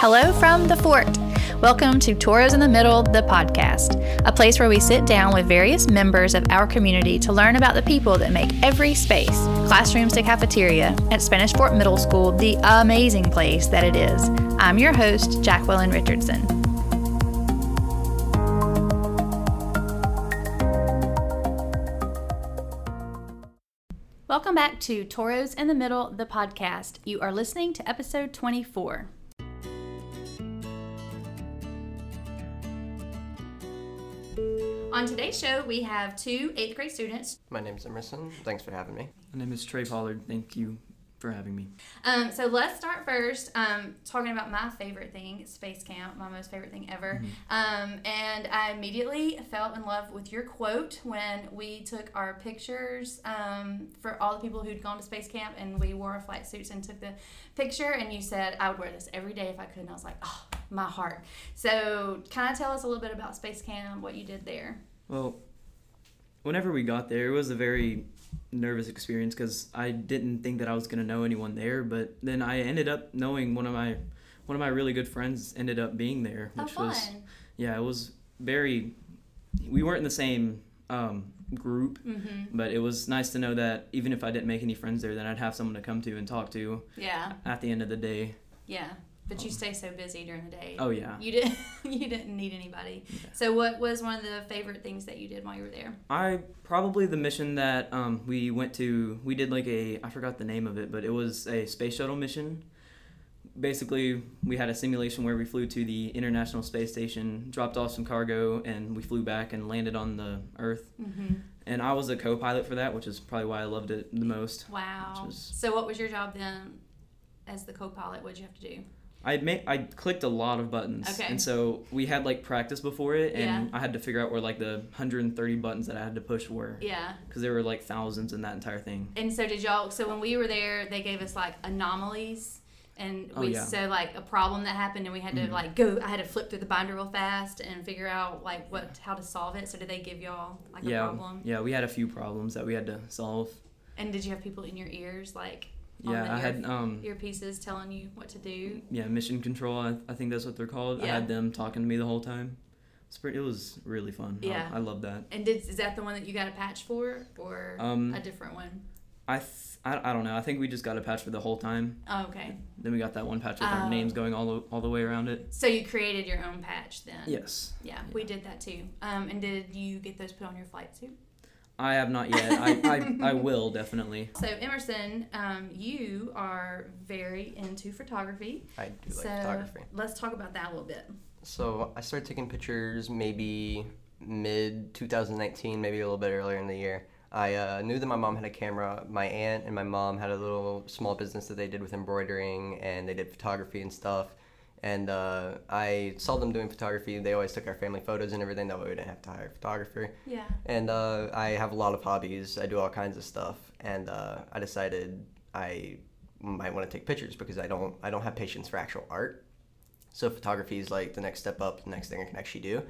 Hello from the fort. Welcome to Toros in the Middle, the podcast, a place where we sit down with various members of our community to learn about the people that make every space, classrooms to cafeteria, at Spanish Fort Middle School, the amazing place that it is. I'm your host, Jacqueline Richardson. Welcome back to Toros in the Middle, the podcast. You are listening to episode 24. On today's show, we have two eighth grade students. My name's Emerson. Thanks for having me. My name is Trey Pollard. Thank you for having me. Um, so let's start first um, talking about my favorite thing, Space Camp, my most favorite thing ever. Um, and I immediately fell in love with your quote when we took our pictures um, for all the people who'd gone to Space Camp and we wore our flight suits and took the picture. And you said, I would wear this every day if I could. And I was like, oh, my heart. So, kind of tell us a little bit about Space Camp, what you did there. Well, whenever we got there, it was a very nervous experience because I didn't think that I was gonna know anyone there. But then I ended up knowing one of my one of my really good friends ended up being there, which was yeah, it was very. We weren't in the same um, group, hmm but it was nice to know that even if I didn't make any friends there, then I'd have someone to come to and talk to Yeah, at the end of the day. yeah. But you stay so busy during the day. Oh yeah. You didn't. you didn't need anybody. So, what was one of the favorite things that you did while you were there? I probably the mission that um, we went to. We did like a I forgot the name of it, but it was a space shuttle mission. Basically, we had a simulation where we flew to the International Space Station, dropped off some cargo, and we flew back and landed on the Earth. Mm-hmm. And I was a co-pilot for that, which is probably why I loved it the most. Wow. Was- So, what was your job then, as the co-pilot? What did you have to do? I made I clicked a lot of buttons, Okay. and so we had like practice before it, and Yeah. I had to figure out where like the 130 buttons that I had to push were, Yeah. because there were like thousands in that entire thing. And so, did y'all? So, when we were there, they gave us like anomalies. And Oh, we yeah. so like a problem that happened, and we had to Mhm. like go. I had to flip through the binder real fast and figure out like what how to solve it. So did they give y'all like a problem? yeah, we had a few problems that we had to solve. And did you have people in your ears like Yeah, I ear, had um earpieces telling you what to do? yeah mission control. I, I think that's what they're called. I had them talking to me the whole time. It's pretty. It was really fun. Yeah. I, love that. And did is that the one that you got a patch for, or Um, a different one? I, th- I I don't know. I think we just got a patch for the whole time. Oh, okay. Then we got that one patch with Oh. our names going all the, all the way around it. So you created your own patch then? Yes. Yeah, we did that too. Um, and did you get those put on your flight suit? I have not yet. I, I, I will definitely. So Emerson, um, you are very into photography. I do like so photography. let's talk about that a little bit. So I started taking pictures maybe mid 2019, maybe a little bit earlier in the year. I uh, knew that my mom had a camera. My aunt and my mom had a little small business that they did with embroidering and they did photography and stuff. And uh, I saw them doing photography. They always took our family photos and everything. That way we didn't have to hire a photographer. Yeah. And uh, I have a lot of hobbies. I do all kinds of stuff, and uh, I decided I might want to take pictures because I don't I don't have patience for actual art. So photography is like the next step up, the next thing I can actually do.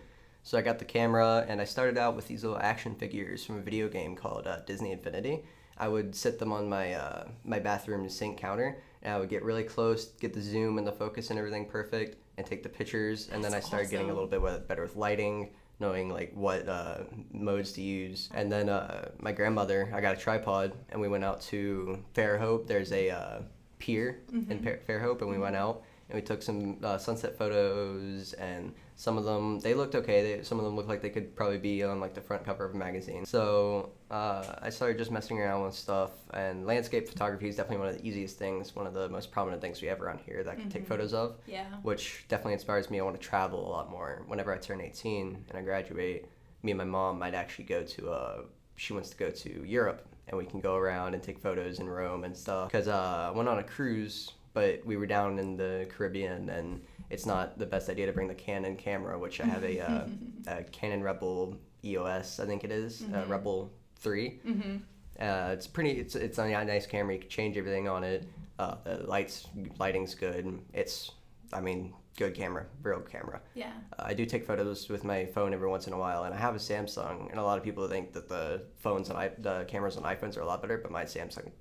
So I got the camera, and I started out with these little action figures from a video game called uh, Disney Infinity. I would sit them on my uh, my bathroom sink counter, and I would get really close, get the zoom and the focus and everything perfect, and take the pictures. And then I That's started getting a little bit better with lighting, knowing like what uh, modes to use. And then uh, my grandmother, I got a tripod, and we went out to Fairhope. There's a uh, pier in Fairhope, and we went out and we took some uh, sunset photos. And some of them they looked okay. They, some of them looked like they could probably be on like the front cover of a magazine. So uh, I started just messing around with stuff. And landscape photography is definitely one of the easiest things, one of the most prominent things we have around here that I can take photos of Yeah. which definitely inspires me. I want to travel a lot more. Whenever I turn 18 and I graduate, me and my mom might actually go to. Uh, she wants to go to Europe, and we can go around and take photos in Rome and stuff. Cause uh, I went on a cruise, but we were down in the Caribbean, and it's not the best idea to bring the Canon camera, which I have a, uh, a Canon Rebel EOS, I think it is, uh, Rebel Three. Mm-hmm. Uh, it's pretty. It's it's a nice camera. You can change everything on it. Uh, the lights, lighting's good. It's, I mean, good camera, real camera. Yeah. Uh, I do take photos with my phone every once in a while, and I have a Samsung. And a lot of people think that the phones and I, the cameras on iPhones are a lot better, but my Samsung,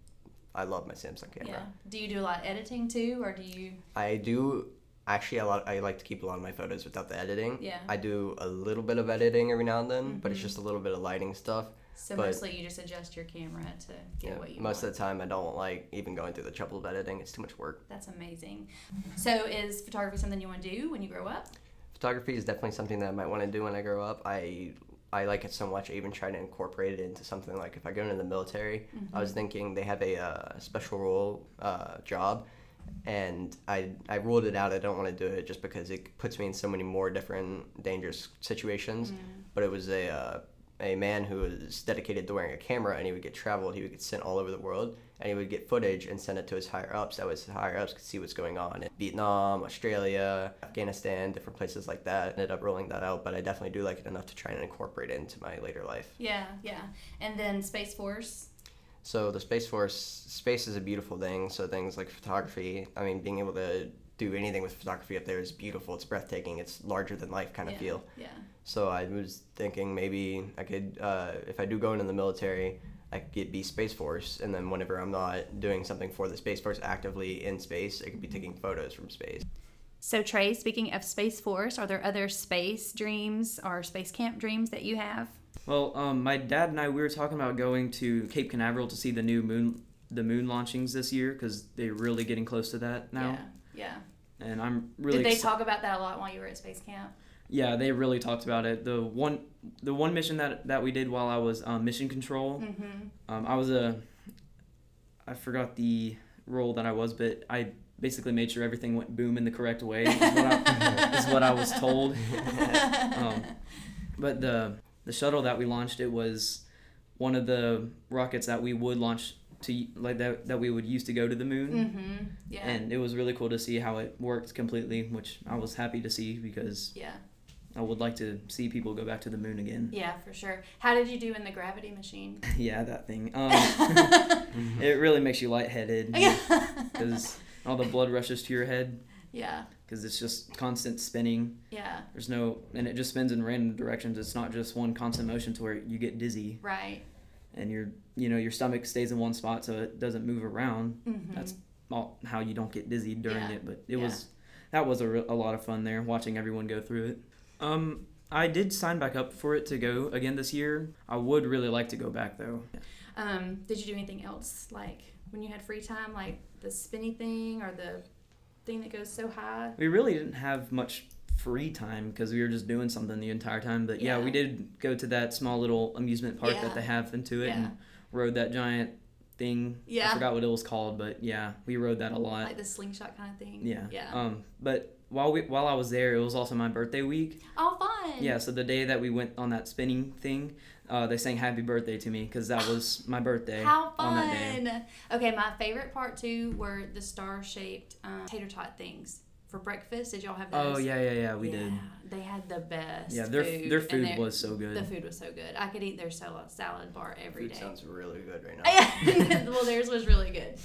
I love my Samsung camera. Yeah. Do you do a lot of editing too, or do you? I do actually, a lot. I like to keep a lot of my photos without the editing. Yeah. I do a little bit of editing every now and then, but it's Mhm. just a little bit of lighting stuff. So But- mostly you just adjust your camera to get Yeah, what you want? most want. of the time, I don't like even going through the trouble of editing. It's too much work. That's amazing. So is photography something you want to do when you grow up? Photography is definitely something that I might want to do when I grow up. I I like it so much. I even try to incorporate it into something like if I go into the military. I was thinking they have a uh, special role uh, job, and I I ruled it out. I don't want to do it just because it puts me in so many more different dangerous situations. But it was a uh, a man who was dedicated to wearing a camera, and he would get traveled. He would get sent all over the world, and he would get footage and send it to his higher ups. That was his higher ups could see what's going on in Vietnam, Australia, Afghanistan, different places like that. Ended up rolling that out, but I definitely do like it enough to try and incorporate it into my later life. Yeah, yeah. And then Space Force. So the Space Force, space is a beautiful thing. So things like photography, I mean, being able to do anything with photography up there is beautiful. It's breathtaking. It's larger than life kind of yeah, feel. Yeah. So I was thinking maybe I could, uh, if I do go into the military, I could get, be Space Force, and then whenever I'm not doing something for the Space Force actively in space, I could be taking photos from space. So Trey, speaking of Space Force, are there other space dreams or space camp dreams that you have? Well, um, my dad and I we were talking about going to Cape Canaveral to see the new moon the moon launchings this year because they're really getting close to that now, Yeah. And I'm really Did they exci- talk about that a lot while you were at space camp? Yeah, they really talked about it. The one, the one mission that that we did while I was um, mission control, Mm-hmm. um, I was a, I forgot the role that I was, but I basically made sure everything went boom in the correct way. Is what I, is what I was told. Um, but the the shuttle that we launched, it was one of the rockets that we would launch to like that that we would use to go to the moon. mm-hmm. Yeah. And it was really cool to see how it worked completely, which I was happy to see because yeah. I would like to see people go back to the moon again. Yeah, for sure. How did you do in the gravity machine? yeah, that thing. Um, it really makes you lightheaded because all the blood rushes to your head yeah. because it's just constant spinning. Yeah. There's no, and it just spins in random directions. It's not just one constant motion to where you get dizzy Right. And your, you know, your stomach stays in one spot so it doesn't move around. Mm-hmm. That's all how you don't get dizzy during Yeah. it. But it Yeah. was, that was a, re- a lot of fun there watching everyone go through it. Um, I did sign back up for it to go again this year. I would really like to go back though. Um, did you do anything else like when you had free time, like the spinny thing or the thing that goes so high? We really didn't have much free time because we were just doing something the entire time. But yeah, Yeah. we did go to that small little amusement park Yeah. that they have into it Yeah. and rode that giant thing. Yeah. I forgot what it was called, but yeah, we rode that a lot. Like the slingshot kind of thing. yeah. Yeah. Um, but while we while I was there, it was also my birthday week. oh, fun. Yeah. So the day that we went on that spinning thing, uh, they sang "Happy Birthday" to me because that was my birthday How on that day. fun! Okay, my favorite part too were the star-shaped um, tater tot things for breakfast. Did y'all have those? Oh yeah, yeah, yeah. We did. They had the best. Yeah, their food, their and food their- was so good. The food was so good. I could eat their salad salad bar every Food day. sounds really good right now. Yeah. well, theirs was really good.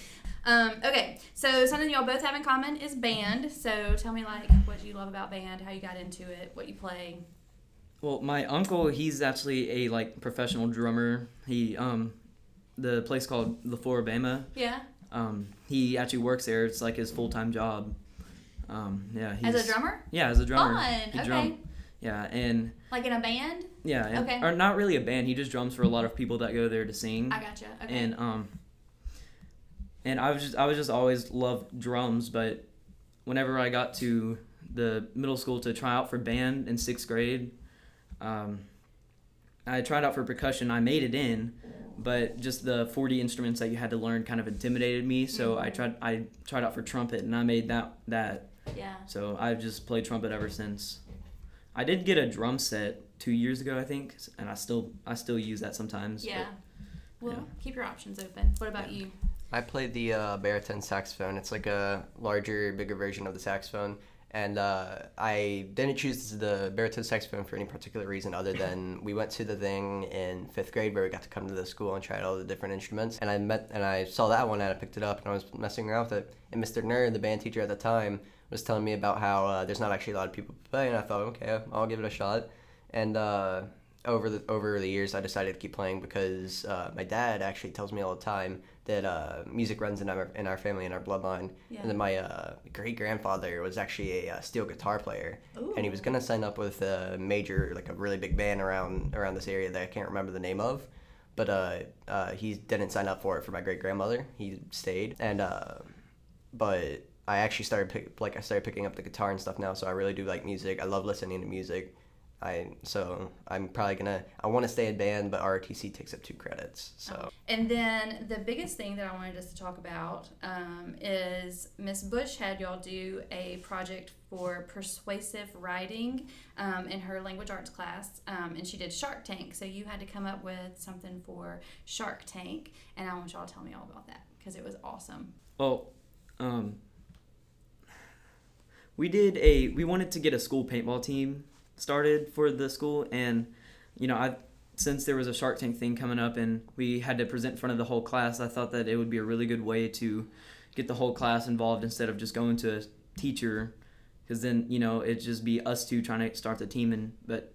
Um, okay, so something y'all both have in common is band. So tell me like what you love about band, how you got into it, what you play. Well, my uncle, he's actually a like professional drummer. He um, the place called La Floribama. Yeah, Um, he actually works there. It's like his full time job. Um, yeah, he's, as a drummer. Yeah, as a drummer. Fun. He okay. drum- yeah, and Like in a band. yeah, and, Okay. or not really a band. He just drums for a lot of people that go there to sing. I gotcha. Okay. And um, and I was just I was just always loved drums, but whenever I got to the middle school to try out for band in sixth grade, um, I tried out for percussion. I made it in, but just the 40 instruments that you had to learn kind of intimidated me. So I Mhm. tried I tried out for trumpet, and I made that that. Yeah. So I've just played trumpet ever since. I did get a drum set two years ago, I think, and I still I still use that sometimes. but- Yeah. Well, yeah. keep your options open. What about you? I played the uh, baritone saxophone. It's like a larger, bigger version of the saxophone. And uh, I didn't choose the baritone saxophone for any particular reason other than we went to the thing in fifth grade where we got to come to the school and try out all the different instruments. And I met and I saw that one and I picked it up and I was messing around with it. And Mr. Nerd, the band teacher at the time, was telling me about how uh, there's not actually a lot of people play. And I thought, okay, I'll give it a shot. And uh, over the over the years, I decided to keep playing because uh, my dad actually tells me all the time that uh, music runs in our in our family in our bloodline. Yeah. And then my uh, great grandfather was actually a uh, steel guitar player, and he was gonna sign up with a major, like a really big band around around this area that I can't remember the name of. But uh, uh, he didn't sign up for it for my great grandmother. He stayed, and uh, but I actually started pick, like I started picking up the guitar and stuff now. So I really do like music. I love listening to music. I so I'm probably gonna I want to stay in band, but ROTC takes up two credits. So And then the biggest thing that I wanted us to talk about um, is Miss Bush had y'all do a project for persuasive writing um, in her language arts class, um, and she did Shark Tank. So you had to come up with something for Shark Tank, and I want y'all to tell me all about that because it was awesome. Well, um, we did a we wanted to get a school paintball team started for the school, and you know I since there was a Shark Tank thing coming up and we had to present in front of the whole class, I thought that it would be a really good way to get the whole class involved instead of just going to a teacher, because then you know it'd just be us two trying to start the team and but.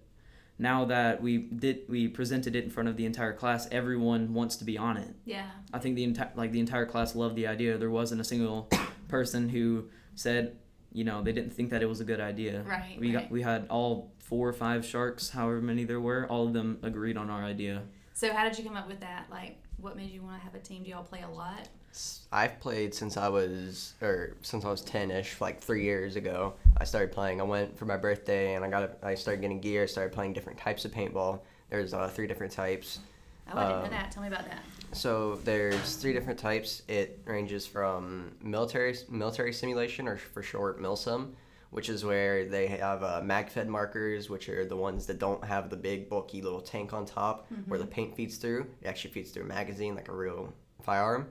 Now that we did, we presented it in front of the entire class. Everyone wants to be on it. Yeah. I think the entire like the entire class loved the idea. There wasn't a single person who said, you know, they didn't think that it was a good idea. Right. We right. got we had all four or five sharks, however many there were. All of them agreed on our idea. So how did you come up with that? Like, what made you want to have a team? Do y'all play a lot? I've played since I was or since I was ten ish, like three years ago. I started playing. I went for my birthday and I got a, I started getting gear. Started playing different types of paintball. There's uh, three different types. Oh, I didn't know Um, that. Tell me about that. So there's three different types. It ranges from military military simulation, or for short, MILSIM, which is where they have uh, mag-fed markers, which are the ones that don't have the big bulky little tank on top where the paint feeds through. It actually feeds through a magazine like a real firearm.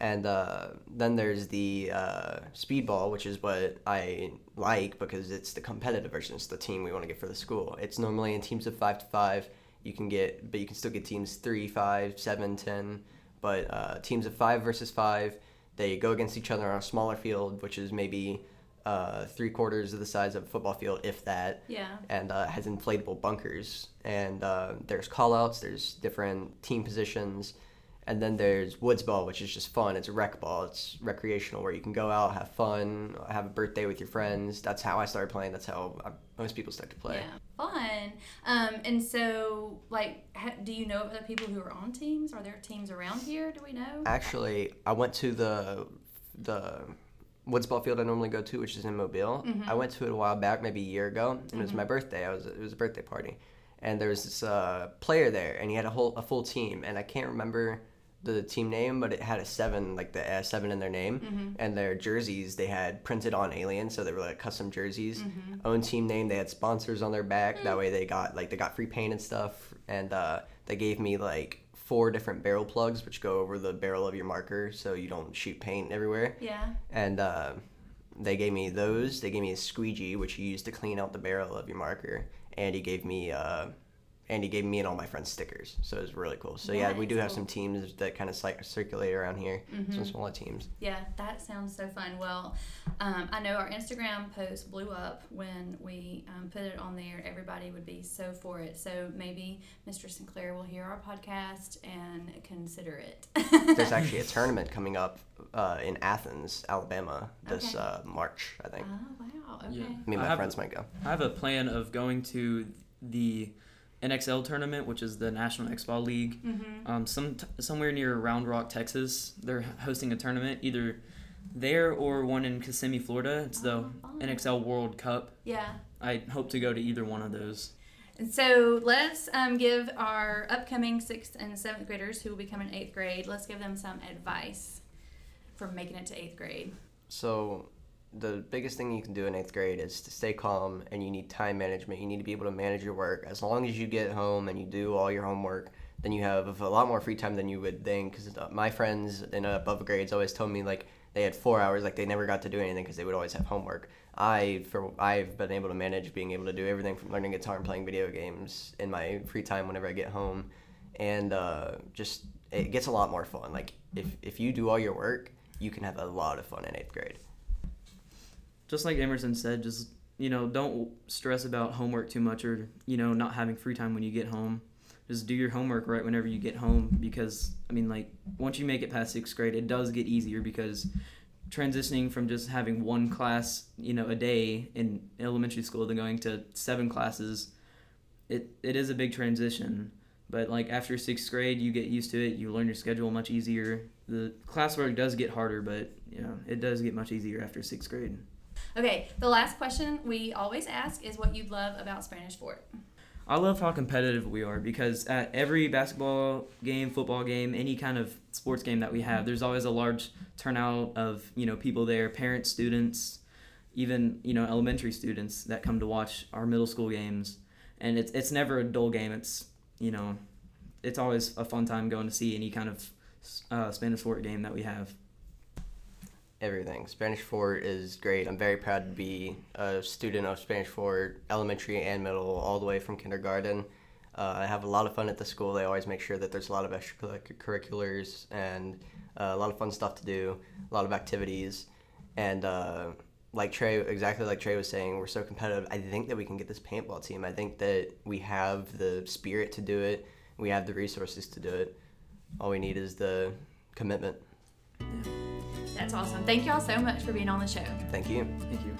And uh, then there's the uh, speedball, which is what I like because it's the competitive version. It's the team we want to get for the school. It's normally in teams of five to five. You can get, but you can still get teams three, five, seven, ten. But uh, teams of five versus five, they go against each other on a smaller field, which is maybe uh, three quarters of the size of a football field, if that Yeah. and uh, has inflatable bunkers. And uh, there's callouts, there's different team positions, and then there's woods ball, which is just fun. It's a rec ball. It's recreational, where you can go out, have fun, have a birthday with your friends. That's how I started playing. That's how uh, most people start to play. Yeah, fun. Um, and so, like, ha- do you know of other people who are on teams? Are there teams around here? Do we know? Actually, I went to the the woods ball field I normally go to, which is in Mobile. I went to it a while back, maybe a year ago, and it was my birthday. I was it was a birthday party, and there was this uh, player there, and he had a whole a full team, and I can't remember the team name, but it had a seven, like the uh, seven in their name, and their jerseys they had printed on Alien, so they were like custom jerseys. Own team name, they had sponsors on their back. That way they got like they got free paint and stuff, and uh, they gave me like four different barrel plugs, which go over the barrel of your marker, so you don't shoot paint everywhere Yeah. and uh, they gave me those. They gave me a squeegee, which you use to clean out the barrel of your marker, and he gave me uh, and he gave me and all my friends stickers. So it was really cool. So yeah, we Nice, do have cool. some teams that kind of circulate around here. Mm-hmm. Some smaller teams. Yeah, that sounds so fun. Well, um, I know our Instagram post blew up when we um, put it on there. Everybody would be so for it. So maybe Mr. Sinclair will hear our podcast and consider it. There's actually a tournament coming up uh, in Athens, Alabama, this Okay. uh, March. I think. Oh wow! Okay. Yeah. Me and my have- friends might go. I have a plan of going to the NXL tournament, which is the National X-Ball League. Mm-hmm. Um, some somewhere near Round Rock, Texas. They're hosting a tournament either there or one in Kissimmee, Florida. It's the Oh. NXL World Cup. Yeah. I hope to go to either one of those. And so let's um, give our upcoming sixth and seventh graders who will be coming eighth grade. Let's give them some advice for making it to eighth grade. So, the biggest thing you can do in eighth grade is to stay calm and you need time management. You need to be able to manage your work. As long as you get home and you do all your homework, then you have a lot more free time than you would think. Because my friends in above grades always told me like they had four hours, like they never got to do anything because they would always have homework. I for I've been able to manage being able to do everything from learning guitar and playing video games in my free time whenever I get home, and uh, just it gets a lot more fun. Like if if you do all your work, you can have a lot of fun in eighth grade. Just like Emerson said, just you know, don't stress about homework too much or, you know, not having free time when you get home. Just do your homework right whenever you get home because, I mean, like, once you make it past sixth grade, it does get easier because transitioning from just having one class, you know, a day in elementary school to going to seven classes, it, it is a big transition. But like after sixth grade, you get used to it. You learn your schedule much easier. The classwork does get harder, but you know it does get much easier after sixth grade. Okay, the last question we always ask is what you love about Spanish Fort. I love how competitive we are because at every basketball game, football game, any kind of sports game that we have, there's always a large turnout of you know people there, parents, students, even you know elementary students that come to watch our middle school games, and it's it's never a dull game. It's you know, it's always a fun time going to see any kind of uh, Spanish Fort game that we have. Everything. Spanish Fort is great. I'm very proud to be a student of Spanish Fort, elementary and middle, all the way from kindergarten. Uh, I have a lot of fun at the school. They always make sure that there's a lot of extracurriculars and uh, a lot of fun stuff to do, a lot of activities. And uh, like Trey, exactly like Trey was saying, we're so competitive. I think that we can get this paintball team. I think that we have the spirit to do it. We have the resources to do it. All we need is the commitment. That's awesome. Thank y'all so much for being on the show. Thank you. Thank you.